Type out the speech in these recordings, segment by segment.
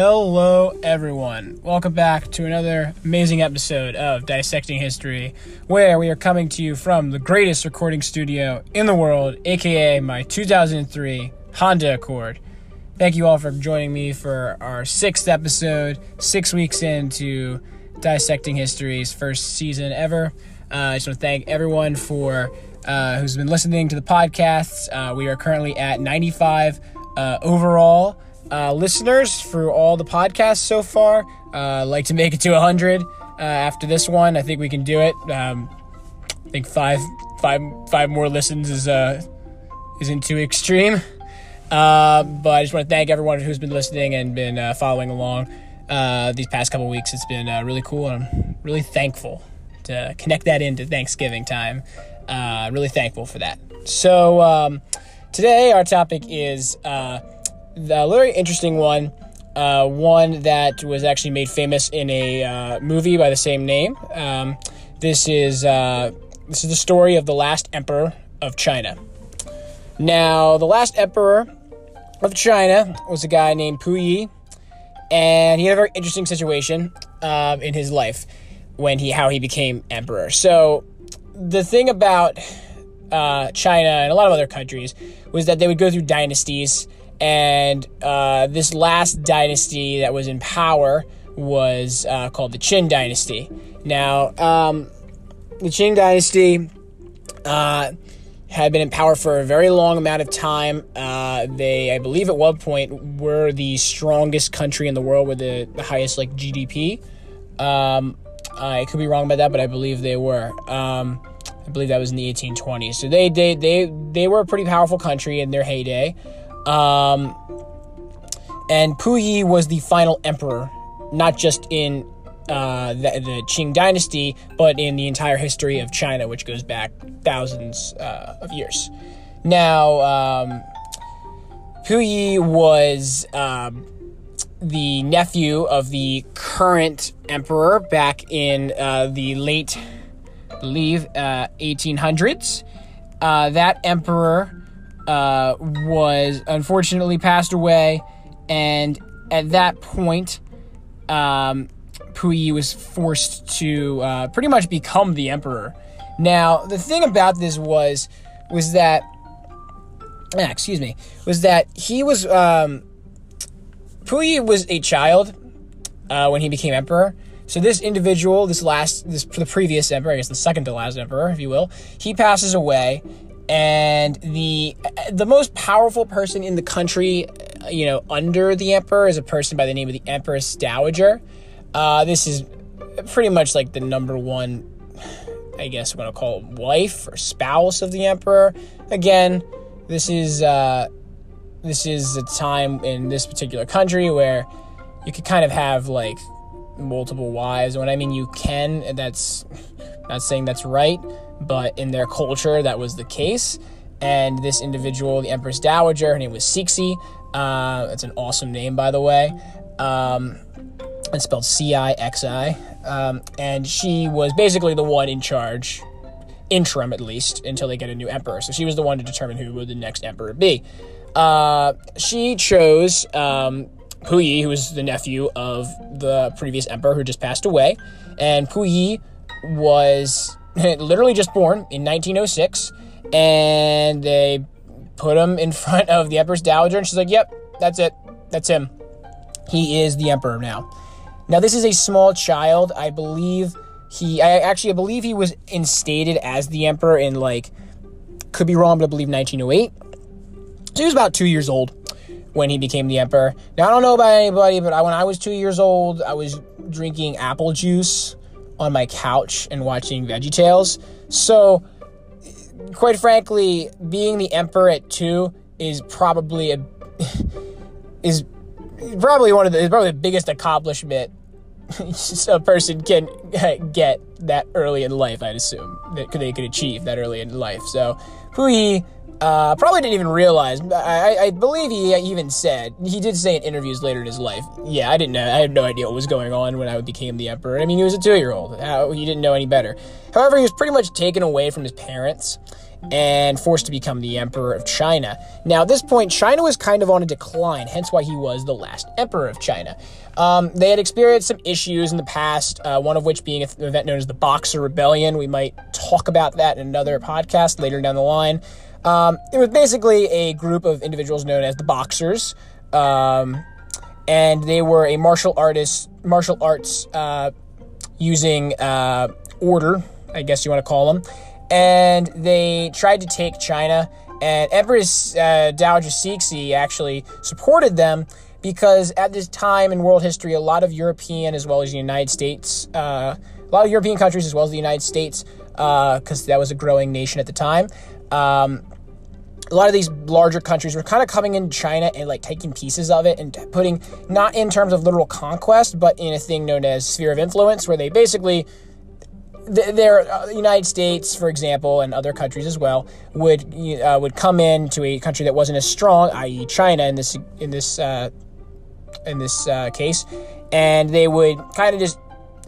Hello, everyone. Welcome back to another amazing episode of Dissecting History, where we are coming to you from the greatest recording studio in the world, aka my 2003 Honda Accord. Thank you all for joining me for our sixth episode, six weeks into Dissecting History's first season ever. Uh, I just want to thank everyone for uh, who's been listening to the podcasts. Uh, we are currently at 95 uh, overall uh, listeners for all the podcasts so far. Uh, like to make it to 100 uh, after this one. I think we can do it. Um, I think five, five, five more listens is uh, isn't too extreme. Uh, but I just want to thank everyone who's been listening and been uh, following along uh, these past couple weeks. It's been uh, really cool, and I'm really thankful to connect that into Thanksgiving time. Uh, really thankful for that. So um, today our topic is uh, the very interesting one. Uh, one that was actually made famous in a uh, movie by the same name. Um, this is uh, this is the story of the last emperor of China. Now, the last emperor of China was a guy named Puyi, and he had a very interesting situation um, in his life when he how he became emperor. So, the thing about uh, China and a lot of other countries was that they would go through dynasties, and uh, this last dynasty that was in power was uh, called the Qing dynasty. Now, um, the Qing dynasty uh, had been in power for a very long amount of time. Uh, they, I believe, at one point were the strongest country in the world with the, the highest like GDP. Um, I could be wrong about that, but I believe they were. Um, I believe that was in the 1820s. So they they they they were a pretty powerful country in their heyday. Um, and Puyi was the final emperor, not just in uh, the, the Qing dynasty, but in the entire history of China, which goes back thousands uh, of years. Now, um, Puyi was um, the nephew of the current emperor back in uh, the late, I believe, uh, 1800s. Uh, that emperor uh, was unfortunately passed away, and at that point, um, Puyi was forced to uh, pretty much become the emperor. Now, the thing about this was was that ah, excuse me was that he was um, Puyi was a child uh, when he became emperor. So this individual, this last, this the previous emperor, I guess the second to last emperor, if you will, he passes away, and the the most powerful person in the country, you know, under the emperor is a person by the name of the Empress Dowager. Uh, this is pretty much like the number one, I guess I'm gonna call wife or spouse of the emperor. Again, this is uh, this is a time in this particular country where you could kind of have like multiple wives. When I mean you can, that's not saying that's right, but in their culture that was the case. And this individual, the Empress Dowager, her name was Cixi. Uh, that's an awesome name, by the way. Um, it's spelled C I X I. Um, and she was basically the one in charge, interim at least, until they get a new emperor. So she was the one to determine who would the next emperor be. Uh, she chose um, Puyi, who was the nephew of the previous emperor who just passed away. And Puyi was literally just born in 1906. And they put him in front of the Empress Dowager, and she's like, Yep, that's it. That's him. He is the emperor now. Now, this is a small child. I believe he, I actually, I believe he was instated as the emperor in like, could be wrong, but I believe 1908. So he was about two years old when he became the emperor. Now, I don't know about anybody, but I, when I was two years old, I was drinking apple juice on my couch and watching VeggieTales. So, quite frankly, being the emperor at two is probably a is probably one of the probably the biggest accomplishment a person can get that early in life. I'd assume that they could achieve that early in life. So Puyi uh, probably didn't even realize. I, I, believe he even said he did say in interviews later in his life. Yeah, I didn't know. I had no idea what was going on when I became the emperor. I mean, he was a two-year-old. How, he didn't know any better. However, he was pretty much taken away from his parents, and forced to become the emperor of China. Now, at this point, China was kind of on a decline, hence why he was the last emperor of China. Um, they had experienced some issues in the past, uh, one of which being an event known as the Boxer Rebellion. We might talk about that in another podcast later down the line. Um, it was basically a group of individuals known as the Boxers, um, and they were a martial artist, martial arts uh, using uh, order, I guess you want to call them and they tried to take China. And Empress uh, Dowager Cixi actually supported them because at this time in world history, a lot of European as well as the United States, uh, a lot of European countries as well as the United States, because uh, that was a growing nation at the time. Um, a lot of these larger countries were kind of coming into China and like taking pieces of it and putting not in terms of literal conquest, but in a thing known as sphere of influence, where they basically there, uh, the United States, for example, and other countries as well, would uh, would come in to a country that wasn't as strong, i.e., China in this in this uh, in this uh, case, and they would kind of just,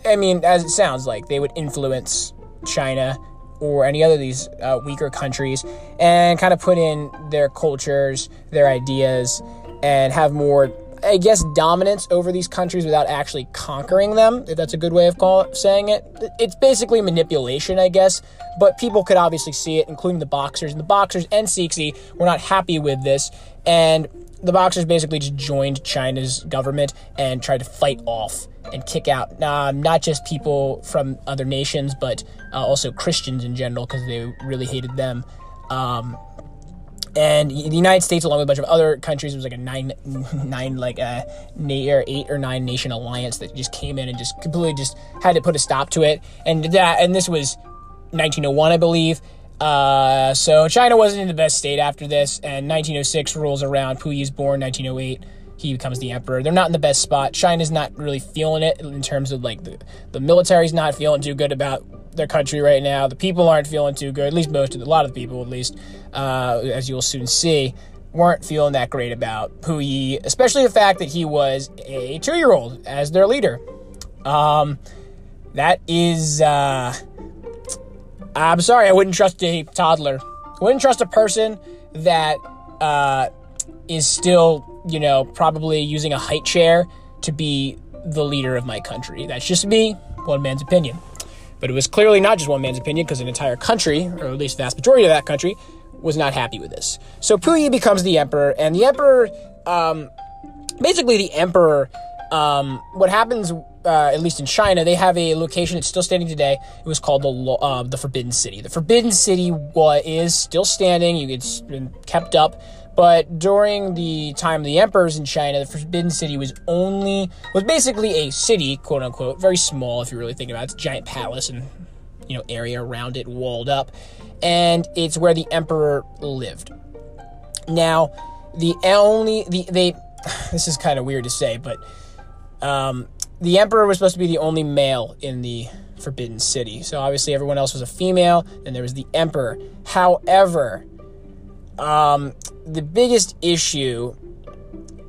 I mean, as it sounds like, they would influence China or any other of these uh, weaker countries and kind of put in their cultures, their ideas, and have more I guess, dominance over these countries without actually conquering them, if that's a good way of call, saying it. It's basically manipulation, I guess, but people could obviously see it, including the Boxers. And the Boxers and Cixi were not happy with this, and the Boxers basically just joined China's government and tried to fight off and kick out uh, not just people from other nations, but uh, also Christians in general, because they really hated them. Um, and the United States, along with a bunch of other countries, was like a nine, nine like a or eight or nine nation alliance that just came in and just completely just had to put a stop to it. And that, and this was 1901, I believe. Uh, so China wasn't in the best state after this, and 1906 rolls around. Puyi's born 1908. He becomes the emperor. They're not in the best spot. China's not really feeling it in terms of like the the military's not feeling too good about their country right now. The people aren't feeling too good. At least most of the, a lot of the people, at least, uh, as you'll soon see, weren't feeling that great about Puyi, especially the fact that he was a two-year-old as their leader. Um, that is, uh, I'm sorry, I wouldn't trust a toddler. I wouldn't trust a person that uh, is still, you know, probably using a height chair to be the leader of my country. That's just me, one man's opinion. But it was clearly not just one man's opinion because an entire country, or at least the vast majority of that country, was not happy with this. So Puyi becomes the emperor, and the emperor, um, basically the emperor, um, what happens, uh, at least in China, they have a location that's still standing today. It was called the uh, the Forbidden City. The Forbidden City is still standing. It's been kept up. But during the time of the emperors in China, the Forbidden City was only was basically a city, quote unquote, very small if you really think about it. It's a giant palace and you know area around it walled up, and it's where the emperor lived. Now, the only the they this is kind of weird to say, but um, the emperor was supposed to be the only male in the Forbidden City. So obviously everyone else was a female, and there was the emperor. However, um, the biggest issue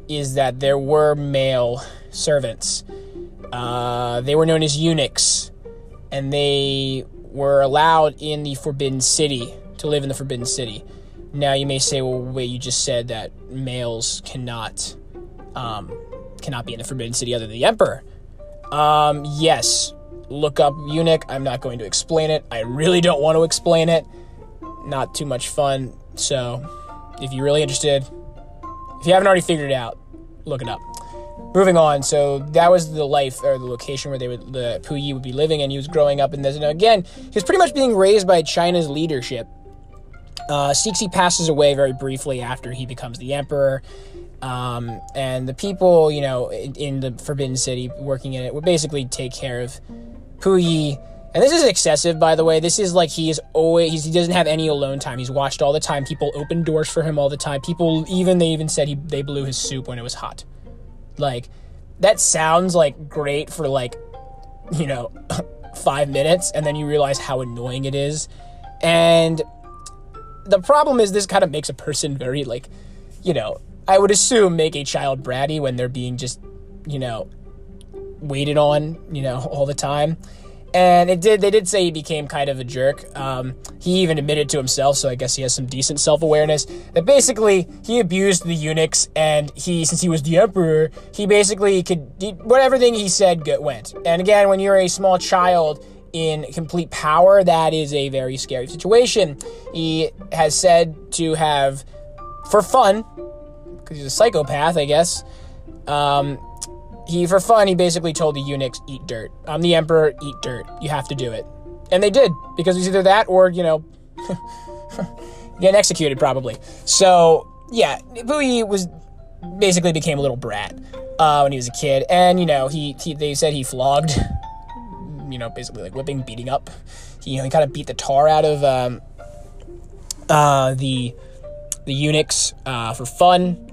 is that there were male servants. Uh, they were known as eunuchs, and they were allowed in the Forbidden City to live in the Forbidden City. Now you may say, well, wait, you just said that males cannot um, cannot be in the Forbidden City other than the Emperor. Um, yes, look up eunuch. I'm not going to explain it. I really don't want to explain it. Not too much fun. So, if you're really interested, if you haven't already figured it out, look it up. Moving on, so that was the life or the location where they would the Puyi would be living, and he was growing up in this. And again, he was pretty much being raised by China's leadership. Uh, Cixi passes away very briefly after he becomes the emperor. Um, and the people, you know, in, the Forbidden City working in it would basically take care of Puyi and this is excessive, by the way. This is like he is always he doesn't have any alone time. He's watched all the time. People open doors for him all the time. People even they even said he they blew his soup when it was hot. Like that sounds like great for like you know five minutes, and then you realize how annoying it is. And the problem is this kind of makes a person very like you know I would assume make a child bratty when they're being just you know waited on you know all the time and it did. They did say he became kind of a jerk. Um, he even admitted to himself, so I guess he has some decent self awareness. That basically he abused the eunuchs, and he, since he was the emperor, he basically could he, whatever thing he said went. And again, when you're a small child in complete power, that is a very scary situation. He has said to have, for fun, because he's a psychopath, I guess. Um, he, for fun, he basically told the eunuchs, "Eat dirt. I'm the emperor. Eat dirt. You have to do it." And they did because it was either that or you know, getting executed probably. So yeah, Puyi was basically became a little brat uh, when he was a kid, and you know, he, he they said he flogged, you know, basically like whipping, beating up. He, you know, he kind of beat the tar out of um, uh, the the eunuchs uh, for fun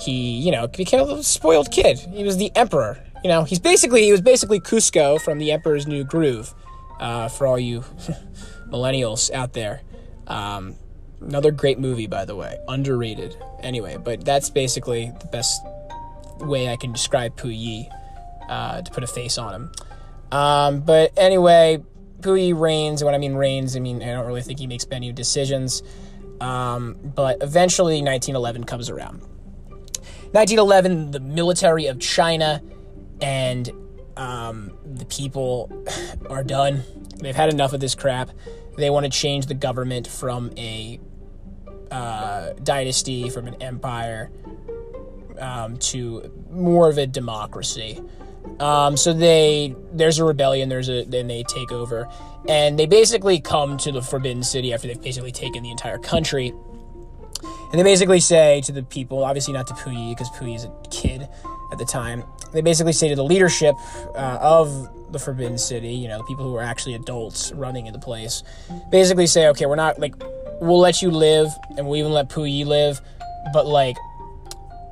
he, you know, became a spoiled kid. He was the emperor. You know, he's basically he was basically Kuzco from the Emperor's New Groove. Uh, for all you millennials out there, um, another great movie, by the way, underrated. Anyway, but that's basically the best way I can describe Puyi uh, to put a face on him. Um, but anyway, Puyi reigns. And when I mean reigns, I mean I don't really think he makes many decisions. Um, but eventually, 1911 comes around. 1911, the military of China and um, the people are done. They've had enough of this crap. They want to change the government from a uh, dynasty, from an empire, um, to more of a democracy. Um, so they there's a rebellion. There's a then they take over, and they basically come to the Forbidden City after they've basically taken the entire country and they basically say to the people, obviously not to Puyi, because Puyi is a kid at the time, they basically say to the leadership uh, of the Forbidden City, you know, the people who are actually adults running in the place, basically say, okay, we're not, like, we'll let you live, and we'll even let Puyi live, but, like,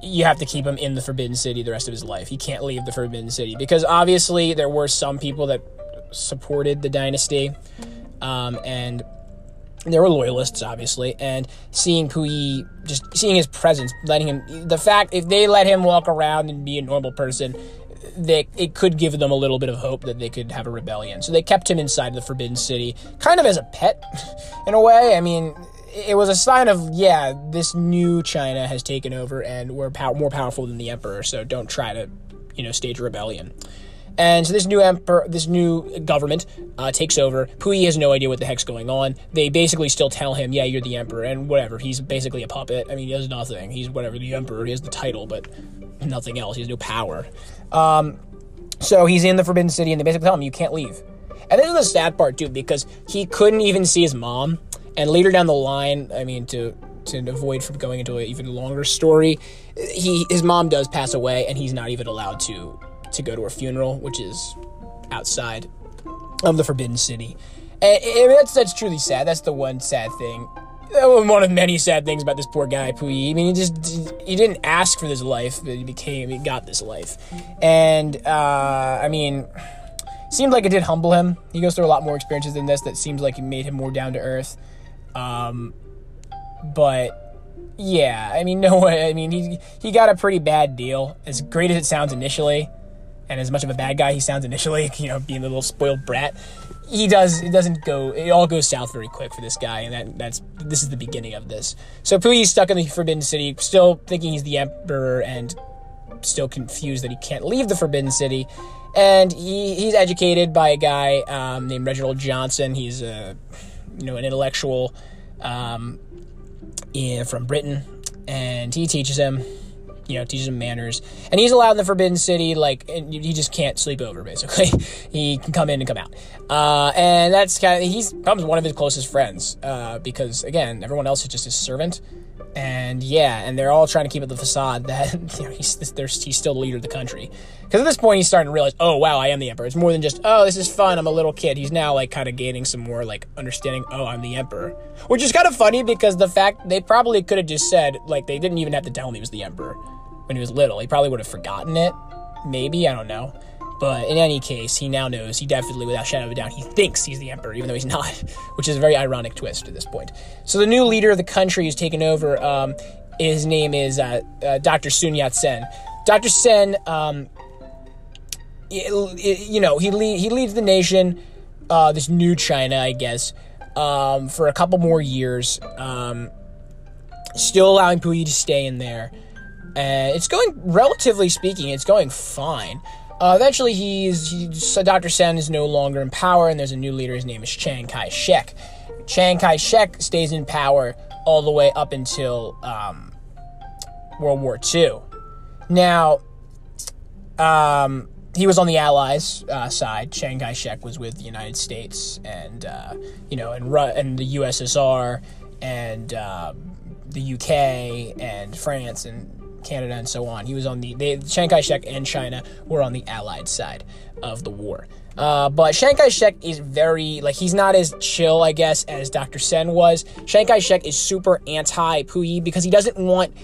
you have to keep him in the Forbidden City the rest of his life. He can't leave the Forbidden City because obviously there were some people that supported the dynasty, um, and there were loyalists, obviously, and seeing Puyi, just seeing his presence, letting him, the fact, if they let him walk around and be a normal person, they, it could give them a little bit of hope that they could have a rebellion. So they kept him inside the Forbidden City, kind of as a pet, in a way. I mean, it was a sign of, yeah, this new China has taken over and we're pow- more powerful than the Emperor, so don't try to, you know, stage a rebellion. And so this new emperor, this new government uh, takes over. Puyi has no idea what the heck's going on. They basically still tell him, "Yeah, you're the emperor," and whatever. He's basically a puppet. I mean, he does nothing. He's whatever the emperor. He has the title, but nothing else. He has no power. Um, so he's in the Forbidden City, and they basically tell him, "You can't leave." And this is the sad part too, because he couldn't even see his mom. And later down the line, I mean, to to avoid from going into an even longer story, he his mom does pass away, and he's not even allowed to to go to her funeral, which is outside of the Forbidden City. And, and that's that's truly sad. That's the one sad thing. One of many sad things about this poor guy, Puyi. I mean, he just he didn't ask for this life, but he became he got this life, and uh, I mean, seemed like it did humble him. He goes through a lot more experiences than this. That seems like it made him more down to earth. Um, but yeah, I mean, no way. I mean, he he got a pretty bad deal. As great as it sounds initially, and as much of a bad guy he sounds initially, you know, being a little spoiled brat, he does it doesn't go it all goes south very quick for this guy, and that that's this is the beginning of this. So Puyi's stuck in the Forbidden City, still thinking he's the emperor, and still confused that he can't leave the Forbidden City. And he, he's educated by a guy um, named Reginald Johnston. He's a you know an intellectual um, in, from Britain, and he teaches him you know, teaches him manners. And he's allowed in the Forbidden City, like, he just can't sleep over, basically. he can come in and come out. Uh, and that's kind of, he's becomes one of his closest friends, uh, because, again, everyone else is just his servant. And yeah, and they're all trying to keep up the facade that you know, he's, he's still the leader of the country. Because at this point, he's starting to realize, oh, wow, I am the emperor. It's more than just, oh, this is fun, I'm a little kid. He's now, like, kind of gaining some more, like, understanding, oh, I'm the emperor. Which is kind of funny because the fact they probably could have just said, like, they didn't even have to tell him he was the emperor when he was little. He probably would have forgotten it. Maybe, I don't know. But in any case, he now knows. He definitely, without shadow of a doubt, he thinks he's the emperor, even though he's not, which is a very ironic twist at this point. So the new leader of the country who's taken over, um, his name is uh, uh, Dr. Sun Yat sen. Dr. Sen, um, you know, he, lead, he leads the nation uh, this new China, I guess, um, for a couple more years, um, still allowing Puyi to stay in there. And it's going, relatively speaking, it's going fine. Uh, eventually, he's, Dr. Sen is no longer in power, and there's a new leader. His name is Chiang Kai shek. Chiang Kai shek stays in power all the way up until um, World War II. Now, um, he was on the Allies' uh, side. Chiang Kai shek was with the United States and, uh, you know, and, Ru- and the USSR and um, the UK and France and Canada and so on. He was on the they, Chiang Kai-shek and China were on the Allied side of the war. Uh, but Chiang Kai-shek is very like he's not as chill, I guess, as Dr. Sen was. Chiang Kai-shek is super anti Puyi because he doesn't want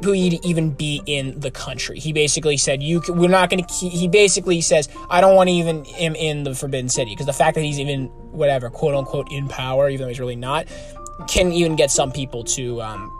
Puyi to even be in the country. He basically said, "You, we're not going to." He basically says, "I don't want to even him in the Forbidden City because the fact that he's even whatever quote unquote in power, even though he's really not, can even get some people to um,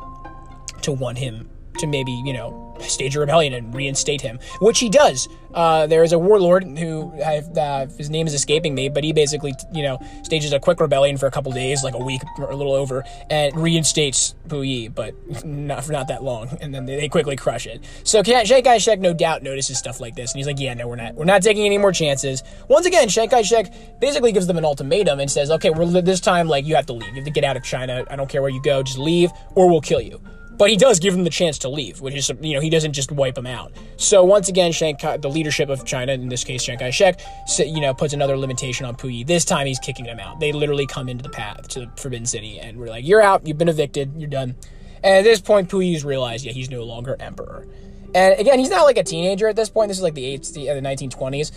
to want him to maybe, you know, stage a rebellion and reinstate him, which he does. Uh, there is a warlord who, uh, his name is escaping me, but he basically, you know, stages a quick rebellion for a couple days, like a week or a little over, and reinstates Puyi, but not for not that long, and then they, quickly crush it. So Chiang Kai-shek, no doubt, notices stuff like this, and he's like, yeah, no, we're not, we're not taking any more chances. Once again, Chiang Kai-shek basically gives them an ultimatum and says, okay, we're this time, like, you have to leave. You have to get out of China. I don't care where you go, just leave, or we'll kill you. But he does give them the chance to leave, which is, you know, he doesn't just wipe them out. So once again, Shanghai, the leadership of China, in this case Chiang Kai-shek, you know, puts another limitation on Puyi. This time he's kicking them out. They literally come into the path to the Forbidden City, and we're like, you're out, you've been evicted, you're done. And at this point, Puyi's realized, yeah, he's no longer emperor. And again, he's not like a teenager at this point. This is like the, eight, the, uh, the 1920s.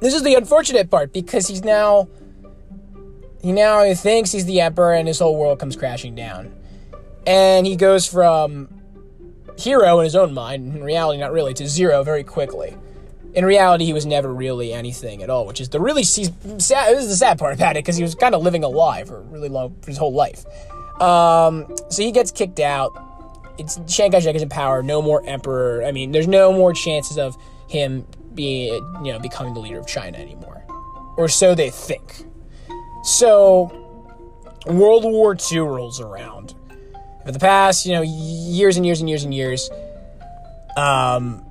This is the unfortunate part because he's now he now thinks he's the emperor, and his whole world comes crashing down and he goes from hero in his own mind, in reality, not really, to zero very quickly. In reality, he was never really anything at all, which is the really sad. This is the sad part about it because he was kind of living a lie for really long for his whole life. Um, so he gets kicked out. It's Chiang Kai-shek is in power. No more emperor. I mean, there's no more chances of him being, you know, becoming the leader of China anymore, or so they think. So World War II rolls around for the past, you know, years and years and years and years, um,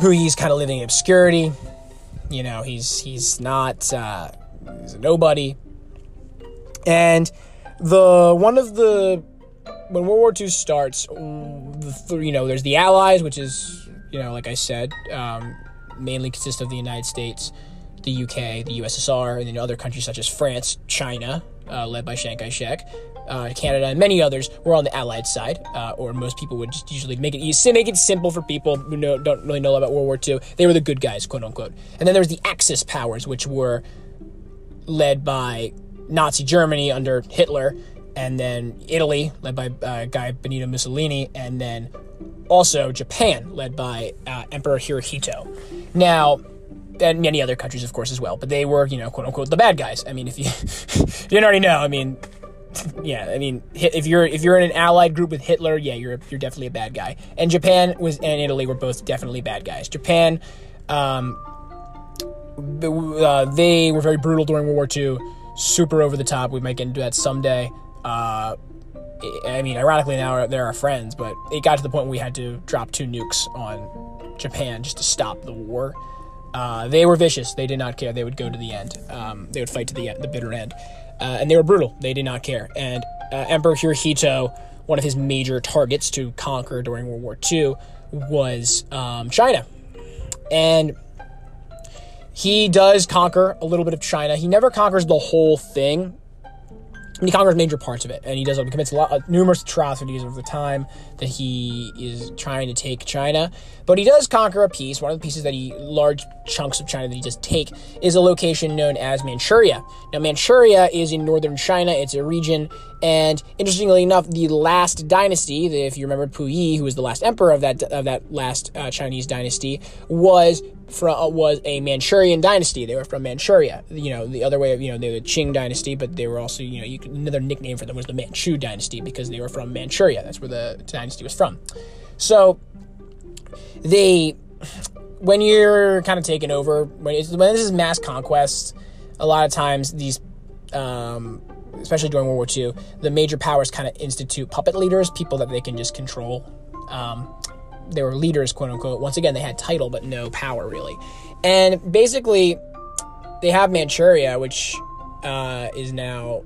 he's kind of living in obscurity. You know, he's he's not uh, he's a nobody. And the one of the when World War II starts, you know, there's the Allies, which is you know, like I said, um, mainly consist of the United States, the UK, the USSR, and then other countries such as France, China, uh, led by Chiang Kai-shek, uh, Canada, and many others were on the Allied side, uh, or most people would just usually make it easy, make it simple for people who know, don't really know about World War II. They were the good guys, quote unquote. And then there was the Axis powers, which were led by Nazi Germany under Hitler, and then Italy, led by uh, guy Benito Mussolini, and then also Japan, led by uh, Emperor Hirohito. Now, and many other countries, of course, as well. But they were, you know, quote unquote, the bad guys. I mean, if you, you didn't already know, I mean, yeah, I mean, if you're if you're in an allied group with Hitler, yeah, you're you're definitely a bad guy. And Japan was and Italy were both definitely bad guys. Japan, um, uh, they were very brutal during World War II, super over the top. We might get into that someday. Uh, I mean, ironically now they're our friends, but it got to the point where we had to drop two nukes on Japan just to stop the war. Uh, they were vicious. They did not care. They would go to the end. Um, they would fight to the the bitter end uh, and they were brutal. They did not care. And uh, Emperor Hirohito, one of his major targets to conquer during World War II, was um, China. And he does conquer a little bit of China. He never conquers the whole thing he conquers major parts of it, and he does. He commits a lot, uh, numerous atrocities over the time that he is trying to take China. But he does conquer a piece. One of the pieces that he, large chunks of China that he does take, is a location known as Manchuria. Now, Manchuria is in northern China. It's a region, and interestingly enough, the last dynasty, if you remember Puyi, who was the last emperor of that of that last uh, Chinese dynasty, was from was a Manchurian dynasty. They were from Manchuria. You know, the other way of you know they were the Qing dynasty, but they were also you know you could, another nickname for them was the Manchu dynasty because they were from Manchuria. That's where the dynasty was from. So they when you're kind of taken over, when, when this is mass conquest, a lot of times these, um, especially during World War II, the major powers kind of institute puppet leaders, people that they can just control. Um, they were leaders, quote unquote. Once again, they had title but no power really. And basically, they have Manchuria, which uh, is now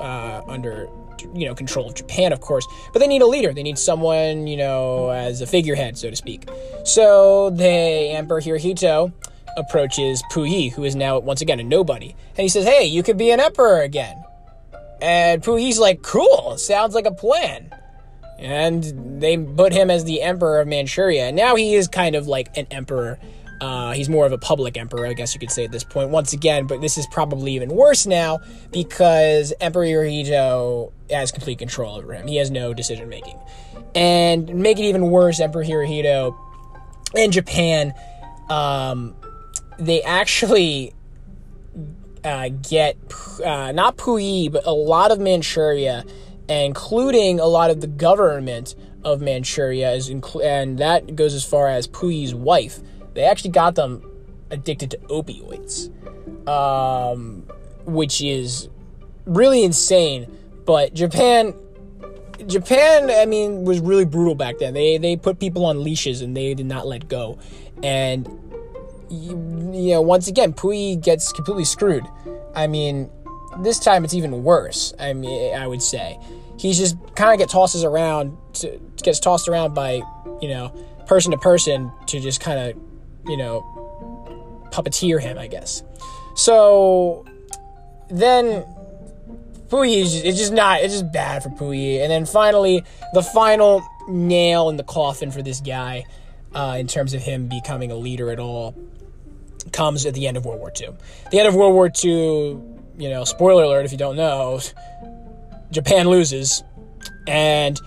uh, under you know control of Japan, of course. But they need a leader. They need someone you know as a figurehead, so to speak. So the Emperor Hirohito approaches Puyi, who is now once again a nobody, and he says, "Hey, you could be an emperor again." And Puyi's like, "Cool, sounds like a plan." And they put him as the emperor of Manchuria. Now he is kind of like an emperor uh, he's more of a public emperor, I guess you could say at this point. Once again, but this is probably even worse now because Emperor Hirohito has complete control over him. He has no decision making. And make it even worse, Emperor Hirohito in Japan, um, they actually uh, get uh, not Puyi, but a lot of Manchuria, including a lot of the government of Manchuria, is and that goes as far as Puyi's wife they actually got them addicted to opioids, um, which is really insane. But Japan, Japan, I mean, was really brutal back then. They they put people on leashes and they did not let go. And you, you know, once again, Puyi gets completely screwed. I mean, this time it's even worse. I mean, I would say he's just kind of get tosses around, to, gets tossed around by you know person to person to just kind of you know, puppeteer him, I guess. So then Puyi is just, it's just not it's just bad for Puyi. And then finally, the final nail in the coffin for this guy, uh, in terms of him becoming a leader at all, comes at the end of World War II. The end of World War II, you know, spoiler alert if you don't know, Japan loses, and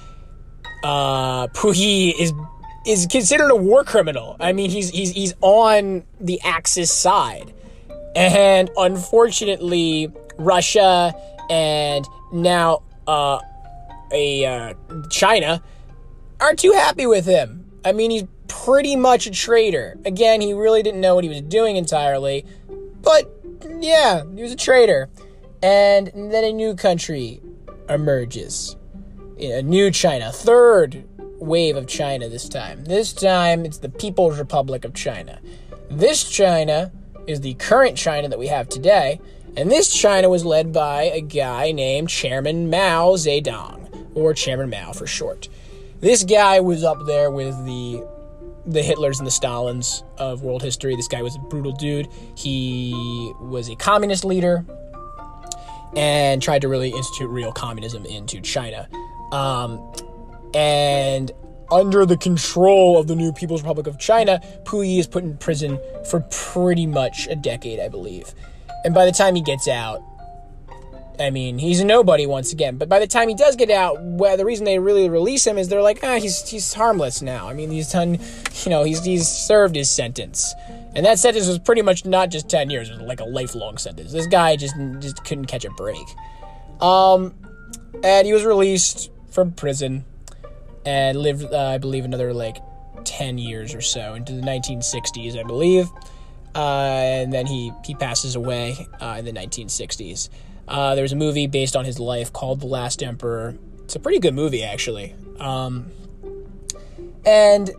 uh, Puyi is is considered a war criminal. I mean, he's he's he's on the Axis side, and unfortunately, Russia and now uh, a uh, China aren't too happy with him. I mean, he's pretty much a traitor. Again, he really didn't know what he was doing entirely, but yeah, he was a traitor. And then a new country emerges. A new China, third wave of China this time. This time, it's the People's Republic of China. This China is the current China that we have today, and this China was led by a guy named Chairman Mao Zedong, or Chairman Mao for short. This guy was up there with the the Hitlers and the Stalins of world history. This guy was a brutal dude. He was a communist leader and tried to really institute real communism into China. Um, and under the control of the new People's Republic of China, Puyi is put in prison for pretty much a decade, I believe. And by the time he gets out, I mean, he's a nobody once again. But by the time he does get out, well, the reason they really release him is they're like, ah, he's he's harmless now. I mean, he's done, you know, he's he's served his sentence, and that sentence was pretty much not just ten years; it was like a lifelong sentence. This guy just just couldn't catch a break. Um, and he was released from prison and lived, uh, I believe, another like 10 years or so into the 1960s, I believe. Uh, and then he, he passes away uh, in the 1960s. Uh, there was a movie based on his life called The Last Emperor. It's a pretty good movie, actually. Um, and,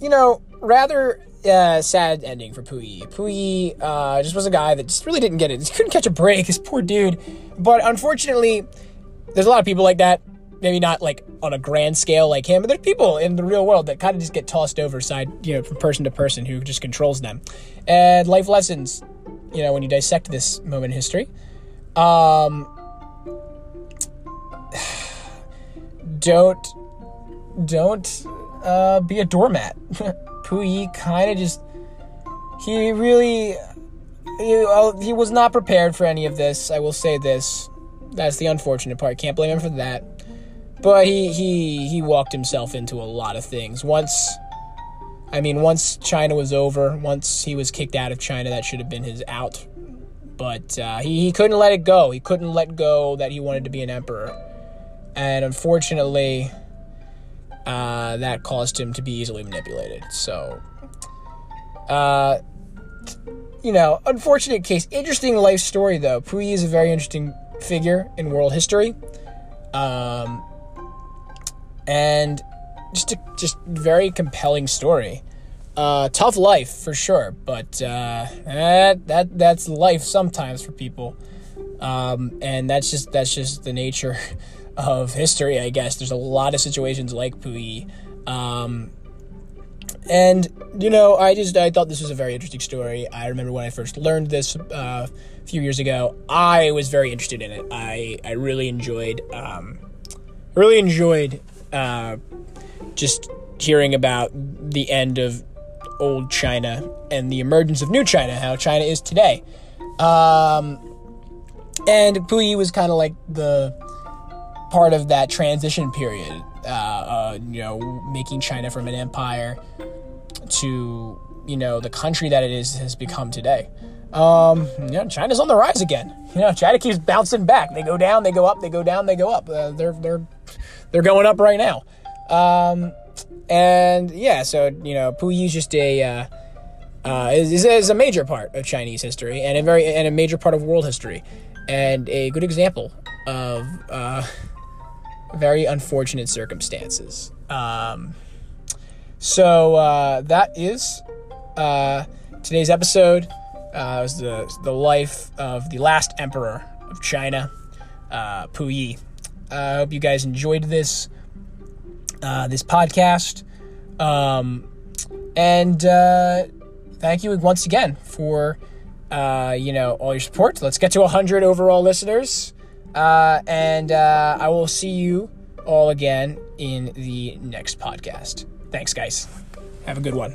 you know, rather uh, sad ending for Puyi. Puyi uh, just was a guy that just really didn't get it. He couldn't catch a break, this poor dude. But unfortunately, there's a lot of people like that maybe not like on a grand scale like him, but there's people in the real world that kind of just get tossed over side, you know, from person to person who just controls them. And life lessons, you know, when you dissect this moment in history. Um, don't, don't uh, be a doormat. Puyi kind of just, he really, he, uh, he was not prepared for any of this. I will say this. That's the unfortunate part. Can't blame him for that. But he he he walked himself into a lot of things. Once I mean, once China was over, once he was kicked out of China, that should have been his out. But uh, he, he couldn't let it go. He couldn't let go that he wanted to be an emperor. And unfortunately, uh, that caused him to be easily manipulated. So, Uh, you know, unfortunate case. Interesting life story, though. Puyi is a very interesting figure in world history. Um, and just a just very compelling story. Uh, tough life for sure, but uh, that that that's life sometimes for people, um, and that's just that's just the nature of history, I guess. There's a lot of situations like Puyi, um, and you know, I just I thought this was a very interesting story. I remember when I first learned this uh, a few years ago, I was very interested in it. I I really enjoyed um, really enjoyed uh, just hearing about the end of old China and the emergence of new China, how China is today. Um, and Puyi was kind of like the part of that transition period, uh, uh, you know, making China from an empire to, you know, the country that it is has become today. Um, you know, China's on the rise again. You know, China keeps bouncing back. They go down, they go up, they go down, they go up. Uh, they're they're they're going up right now. Um, and yeah, so you know, Puyi is just a uh, uh, is, is a major part of Chinese history and a very and a major part of world history, and a good example of uh, very unfortunate circumstances. Um, so uh, that is uh, today's episode. Uh, it was the the life of the last emperor of China, uh, Puyi. I hope you guys enjoyed this uh, this podcast. Um, and uh, thank you once again for uh, you know all your support. Let's get to 100 overall listeners, uh, and uh, I will see you all again in the next podcast. Thanks, guys. Have a good one.